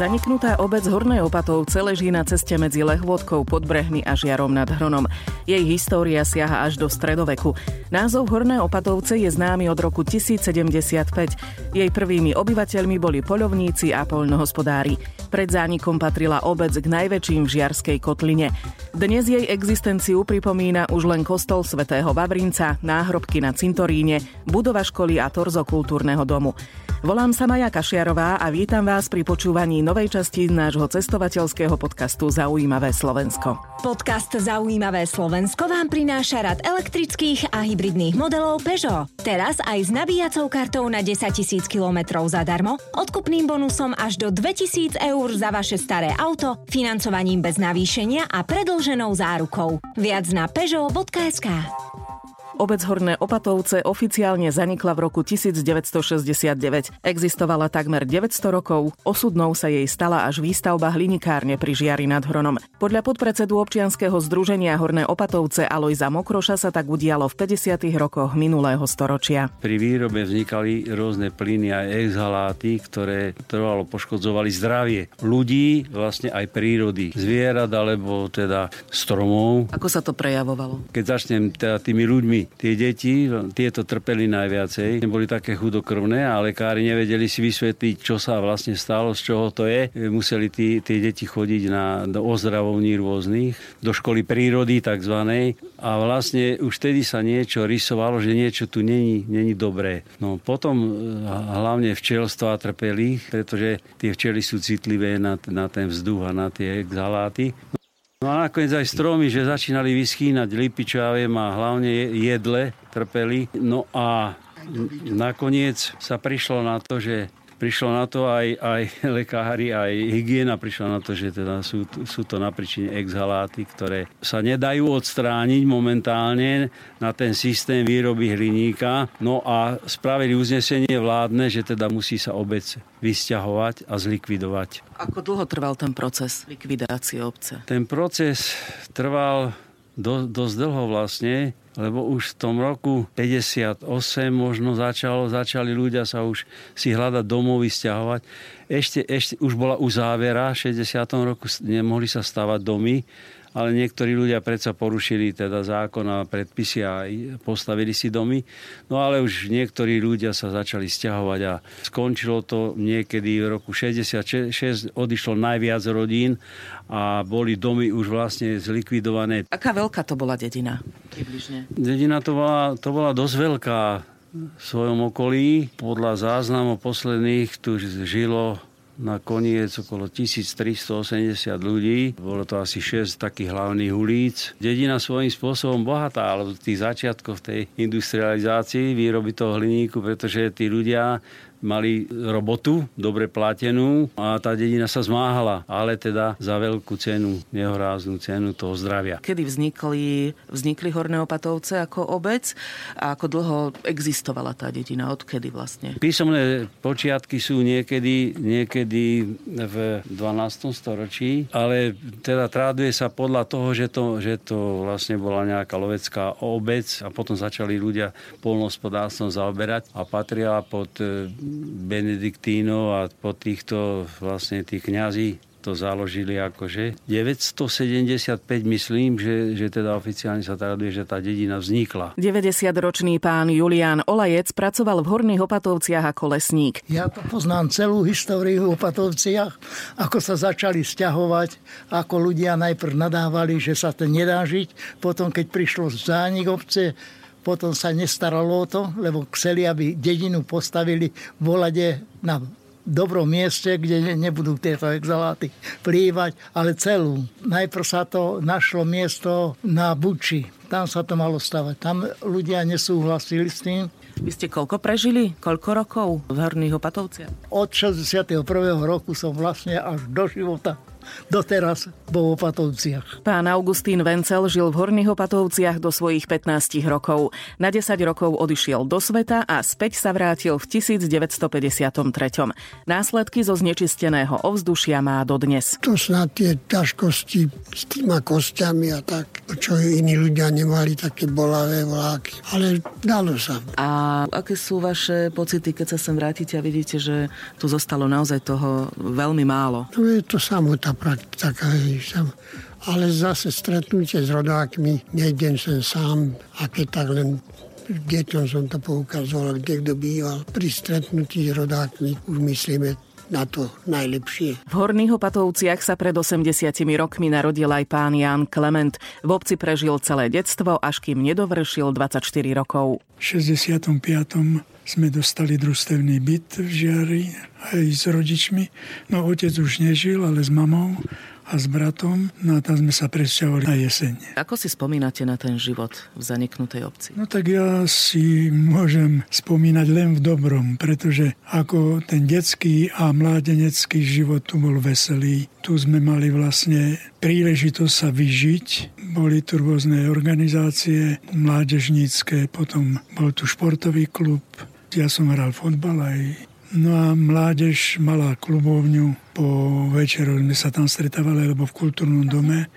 Zaniknutá obec Horné Opatovce leží na ceste medzi Lehvodkou, Podbrehmi a Žiarom nad Hronom. Jej história siaha až do stredoveku. Názov Horné Opatovce je známy od roku 1075. Jej prvými obyvateľmi boli poľovníci a poľnohospodári. Pred zánikom patrila obec k najväčším v Žiarskej kotline. Dnes jej existenciu pripomína už len kostol svätého Vavrinca, náhrobky na cintoríne, budova školy a torzo kultúrneho domu. Volám sa Maja Kašiarová a vítam vás pri počúvaní novej časti nášho cestovateľského podcastu Zaujímavé Slovensko. Podcast Zaujímavé Slovensko vám prináša rad elektrických a hybridných modelov Peugeot. Teraz aj s nabíjacou kartou na 10 000 km zadarmo, odkupným bonusom až do 2000 eur za vaše staré auto, financovaním bez navýšenia a predlženou zárukou. Viac na peugeot.sk. Obec Horné Opatovce oficiálne zanikla v roku 1969. Existovala takmer 900 rokov, osudnou sa jej stala až výstavba hlinikárne pri Žiari nad Hronom. Podľa podpredsedu občianskeho združenia Horné Opatovce Alojza Mokroša sa tak udialo v 50. rokoch minulého storočia. Pri výrobe vznikali rôzne plyny a exhaláty, ktoré trvalo poškodzovali zdravie ľudí, vlastne aj prírody, zvierat alebo teda stromov. Ako sa to prejavovalo? Keď začnem teda tými ľuďmi, tie deti, tieto trpeli najviacej. Boli také chudokrvné a lekári nevedeli si vysvetliť, čo sa vlastne stalo, z čoho to je. Museli tí, tie deti chodiť na, do ozdravovní rôznych, do školy prírody tzv. A vlastne už vtedy sa niečo rysovalo, že niečo tu není, není dobré. No potom e, hlavne včelstva trpeli, pretože tie včely sú citlivé na, na ten vzduch a na tie exhaláty. No a nakoniec aj stromy, že začínali vyschýnať lipy, čo ja viem, a hlavne jedle trpeli. No a nakoniec sa prišlo na to, že prišlo na to aj, aj lekári, aj hygiena prišla na to, že teda sú, sú to napričine exhaláty, ktoré sa nedajú odstrániť momentálne na ten systém výroby hliníka. No a spravili uznesenie vládne, že teda musí sa obec vysťahovať a zlikvidovať. Ako dlho trval ten proces likvidácie obce? Ten proces trval do, dosť dlho vlastne lebo už v tom roku 58 možno začalo, začali ľudia sa už si hľadať domov, vysťahovať. Ešte, ešte už bola uzávera, v 60. roku nemohli sa stavať domy, ale niektorí ľudia predsa porušili teda zákon a predpisy a postavili si domy. No ale už niektorí ľudia sa začali stiahovať a skončilo to niekedy v roku 66, odišlo najviac rodín a boli domy už vlastne zlikvidované. Aká veľká to bola dedina? Približne. Dedina to bola, to bola dosť veľká v svojom okolí. Podľa záznamov posledných tu žilo na koniec okolo 1380 ľudí. Bolo to asi 6 takých hlavných ulic. Dedina svojím spôsobom bohatá, ale v tých začiatkoch tej industrializácii výroby toho hliníku, pretože tí ľudia mali robotu, dobre platenú a tá dedina sa zmáhala, ale teda za veľkú cenu, nehoráznu cenu toho zdravia. Kedy vznikli, vznikli Horné Opatovce ako obec a ako dlho existovala tá dedina? Odkedy vlastne? Písomné počiatky sú niekedy, niekedy v 12. storočí, ale teda tráduje sa podľa toho, že to, že to vlastne bola nejaká lovecká obec a potom začali ľudia polnospodárstvom zaoberať a patria pod Benediktínov a po týchto vlastne tých kňazí to založili akože 975 myslím, že, že teda oficiálne sa traduje, že tá dedina vznikla. 90-ročný pán Julián Olajec pracoval v Horných Opatovciach ako lesník. Ja to poznám celú históriu v Opatovciach, ako sa začali stiahovať, ako ľudia najprv nadávali, že sa to nedá žiť, potom keď prišlo zánik obce, potom sa nestaralo o to, lebo chceli, aby dedinu postavili v volade na dobrom mieste, kde nebudú tieto exhaláty plývať, ale celú. Najprv sa to našlo miesto na Buči. Tam sa to malo stavať. Tam ľudia nesúhlasili s tým. Vy ste koľko prežili? Koľko rokov v Horných Opatovciach? Od 61. roku som vlastne až do života doteraz vo Opatovciach. Pán Augustín Vencel žil v Horných Opatovciach do svojich 15 rokov. Na 10 rokov odišiel do sveta a späť sa vrátil v 1953. Následky zo znečisteného ovzdušia má dodnes. To snad tie ťažkosti s týma kostiami a tak čo iní ľudia nemali také bolavé vláky. Ale dalo sa. A aké sú vaše pocity, keď sa sem vrátite a vidíte, že tu zostalo naozaj toho veľmi málo? No je to samota taká, ale zase stretnutie s rodákmi, nejdem sem sám a keď tak len deťom som to poukazoval, kde kto býval. Pri stretnutí s rodákmi už myslíme na to najlepšie. V Horných Opatovciach sa pred 80 rokmi narodil aj pán Jan Klement. V obci prežil celé detstvo, až kým nedovršil 24 rokov. V 65. sme dostali družstevný byt v Žiari aj s rodičmi. No otec už nežil, ale s mamou a s bratom. No a tam sme sa presťahovali na jeseň. Ako si spomínate na ten život v zaniknutej obci? No tak ja si môžem spomínať len v dobrom, pretože ako ten detský a mládenecký život tu bol veselý. Tu sme mali vlastne príležitosť sa vyžiť. Boli tu rôzne organizácie mládežnícke, potom bol tu športový klub, ja som hral fotbal aj No a mládež mala klubovňu. Po večeru sme sa tam stretávali, lebo v kultúrnom dome.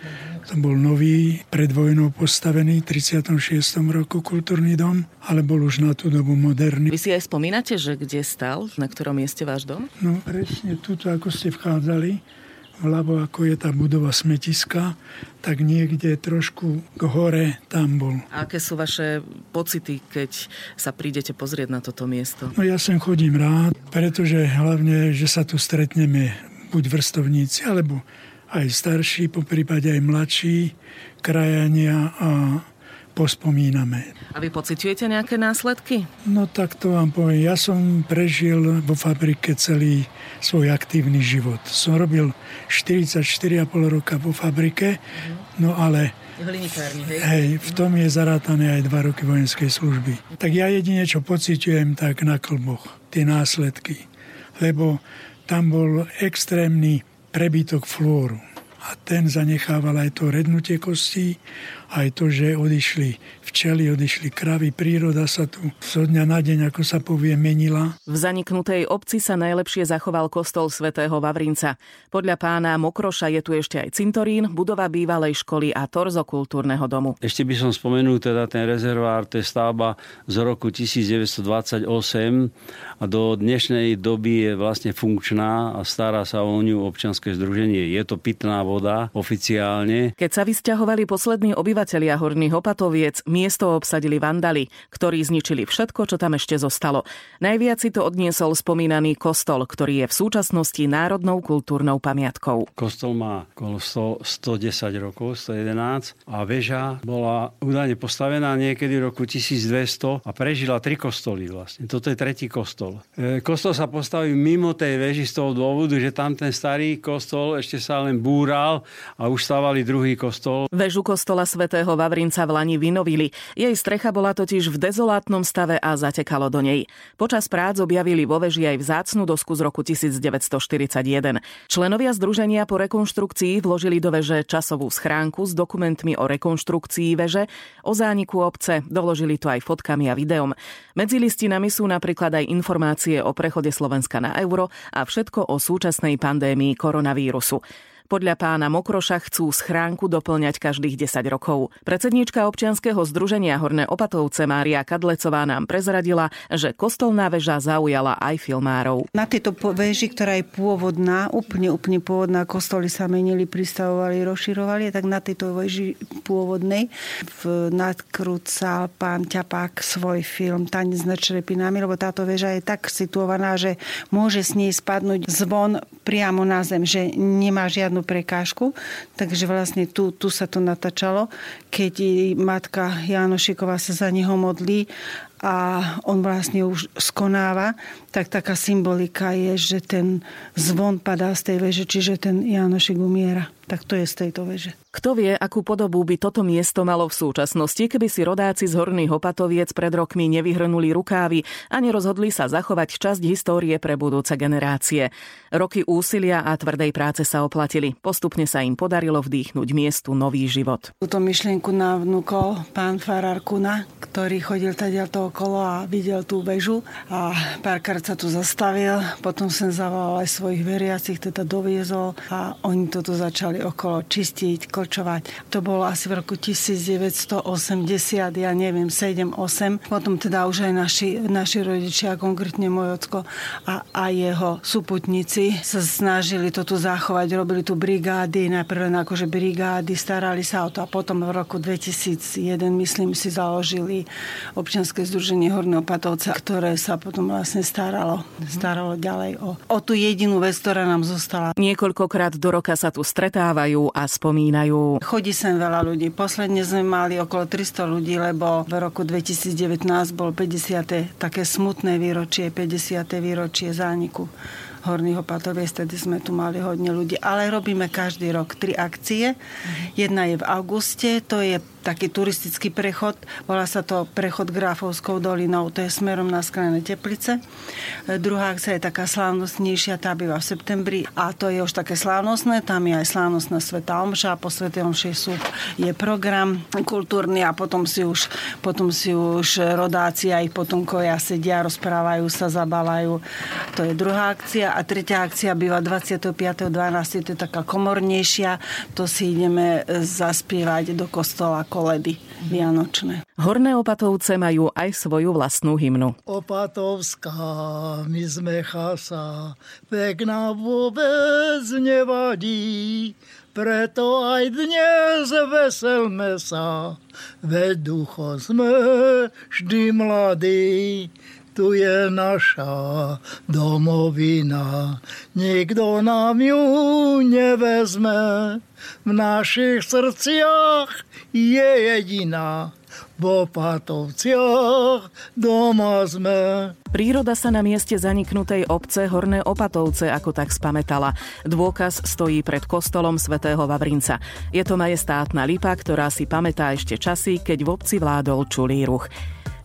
To bol nový, pred vojnou postavený, 36. roku kultúrny dom, ale bol už na tú dobu moderný. Vy si aj spomínate, že kde stal, na ktorom mieste váš dom? No presne tuto, ako ste vchádzali, vľavo ako je tá budova smetiska, tak niekde trošku k hore tam bol. A aké sú vaše pocity, keď sa prídete pozrieť na toto miesto? No ja sem chodím rád, pretože hlavne, že sa tu stretneme buď vrstovníci, alebo aj starší, po prípade aj mladší, krajania a pospomíname. A vy pociťujete nejaké následky? No tak to vám poviem. Ja som prežil vo fabrike celý svoj aktívny život. Som robil 44,5 roka vo fabrike, no ale hej? hej, v tom je zarátané aj dva roky vojenskej služby. Tak ja jedine, čo pociťujem, tak na klboch, tie následky. Lebo tam bol extrémny prebytok flóru a ten zanechával aj to rednutie kostí, aj to, že odišli včely, odišli kravy, príroda sa tu zo dňa na deň, ako sa povie, menila. V zaniknutej obci sa najlepšie zachoval kostol svätého Vavrinca. Podľa pána Mokroša je tu ešte aj cintorín, budova bývalej školy a torzo kultúrneho domu. Ešte by som spomenul teda ten rezervár, to je stavba z roku 1928 a do dnešnej doby je vlastne funkčná a stará sa o ňu občanské združenie. Je to pitná voda oficiálne. Keď sa vysťahovali poslední obyvatelia Horných Opatoviec, miesto obsadili vandali, ktorí zničili všetko, čo tam ešte zostalo. Najviac si to odniesol spomínaný kostol, ktorý je v súčasnosti národnou kultúrnou pamiatkou. Kostol má okolo 100, 110 rokov, 111 a väža bola údajne postavená niekedy v roku 1200 a prežila tri kostoly vlastne. Toto je tretí kostol kostol. E, kostol sa postavil mimo tej veži z toho dôvodu, že tam ten starý kostol ešte sa len búral a už stávali druhý kostol. Vežu kostola svätého Vavrinca v Lani vynovili. Jej strecha bola totiž v dezolátnom stave a zatekalo do nej. Počas prác objavili vo veži aj vzácnu dosku z roku 1941. Členovia združenia po rekonštrukcii vložili do veže časovú schránku s dokumentmi o rekonštrukcii veže, o zániku obce, doložili to aj fotkami a videom. Medzi listinami sú napríklad aj informácie o prechode Slovenska na euro a všetko o súčasnej pandémii koronavírusu. Podľa pána Mokroša chcú schránku doplňať každých 10 rokov. Predsedníčka občianskeho združenia Horné Opatovce Mária Kadlecová nám prezradila, že kostolná väža zaujala aj filmárov. Na tejto väži, ktorá je pôvodná, úplne, úplne pôvodná, kostoly sa menili, pristavovali, rozširovali, tak na tejto väži pôvodnej v nadkrúcal pán Ťapák svoj film Tanec nad črepinami, lebo táto väža je tak situovaná, že môže s nej spadnúť zvon priamo na zem, že nemá žiadnu prekážku, takže vlastne tu, tu sa to natáčalo, keď matka Jánošiková sa za neho modlí a on vlastne už skonáva, tak taká symbolika je, že ten zvon padá z tej veže, čiže ten Jánošik umiera. Tak to je z tejto veže. Kto vie, akú podobu by toto miesto malo v súčasnosti, keby si rodáci z Horných Opatoviec pred rokmi nevyhrnuli rukávy a nerozhodli sa zachovať časť histórie pre budúce generácie. Roky úsilia a tvrdej práce sa oplatili. Postupne sa im podarilo vdýchnuť miestu nový život. Túto myšlienku navnúkol pán Farár Kuna, ktorý chodil tady toho okolo a videl tú väžu a párkrát sa tu zastavil, potom som zavolal aj svojich veriacich, teda doviezol a oni toto začali okolo čistiť, kočovať. To bolo asi v roku 1980, ja neviem, 7-8. Potom teda už aj naši, naši rodičia, konkrétne môj ocko a, a jeho súputníci sa snažili to tu zachovať, robili tu brigády, najprv akože brigády, starali sa o to a potom v roku 2001, myslím si, založili občianske združenie Horného Patovca, ktoré sa potom vlastne staralo, staralo ďalej o, o tú jedinú vec, ktorá nám zostala. Niekoľkokrát do roka sa tu stretávajú a spomínajú. Chodí sem veľa ľudí. Posledne sme mali okolo 300 ľudí, lebo v roku 2019 bol 50. také smutné výročie, 50. výročie zániku Horných Opatoviec, vtedy sme tu mali hodne ľudí. Ale robíme každý rok tri akcie. Jedna je v auguste, to je taký turistický prechod. Volá sa to prechod Grafovskou dolinou, to je smerom na Skrajné Teplice. E, druhá akcia je taká slávnostnejšia, tá býva v septembri a to je už také slávnostné, tam je aj slávnostná Sveta Omša, po Svete Omši sú, je program kultúrny a potom si už, potom si už rodáci a ich potomkovia sedia, rozprávajú sa, zabávajú. To je druhá akcia a tretia akcia býva 25.12. To je taká komornejšia, to si ideme zaspievať do kostola koledy vianočné. Horné Opatovce majú aj svoju vlastnú hymnu. Opatovská, my sme chasa, pekná vôbec nevadí, preto aj dnes veselme sa, veď ducho sme vždy mladí tu je naša domovina. Nikto nám ju nevezme, v našich srdciach je jediná. V Opatovciach doma sme. Príroda sa na mieste zaniknutej obce Horné Opatovce ako tak spametala. Dôkaz stojí pred kostolom svätého Vavrinca. Je to majestátna lipa, ktorá si pamätá ešte časy, keď v obci vládol čulý ruch.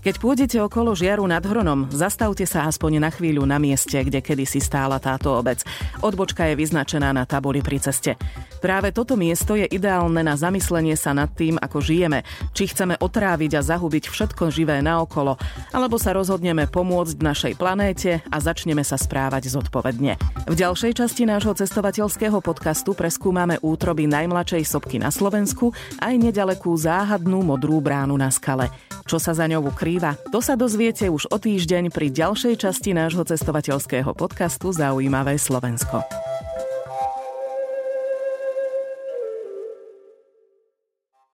Keď pôjdete okolo žiaru nad Hronom, zastavte sa aspoň na chvíľu na mieste, kde kedysi stála táto obec. Odbočka je vyznačená na tabuli pri ceste. Práve toto miesto je ideálne na zamyslenie sa nad tým, ako žijeme, či chceme otráviť a zahubiť všetko živé naokolo, alebo sa rozhodneme pomôcť našej planéte a začneme sa správať zodpovedne. V ďalšej časti nášho cestovateľského podcastu preskúmame útroby najmladšej sopky na Slovensku aj nedalekú záhadnú modrú bránu na skale. Čo sa za ňou ukrýva? To sa dozviete už o týždeň pri ďalšej časti nášho cestovateľského podcastu Zaujímavé Slovensko.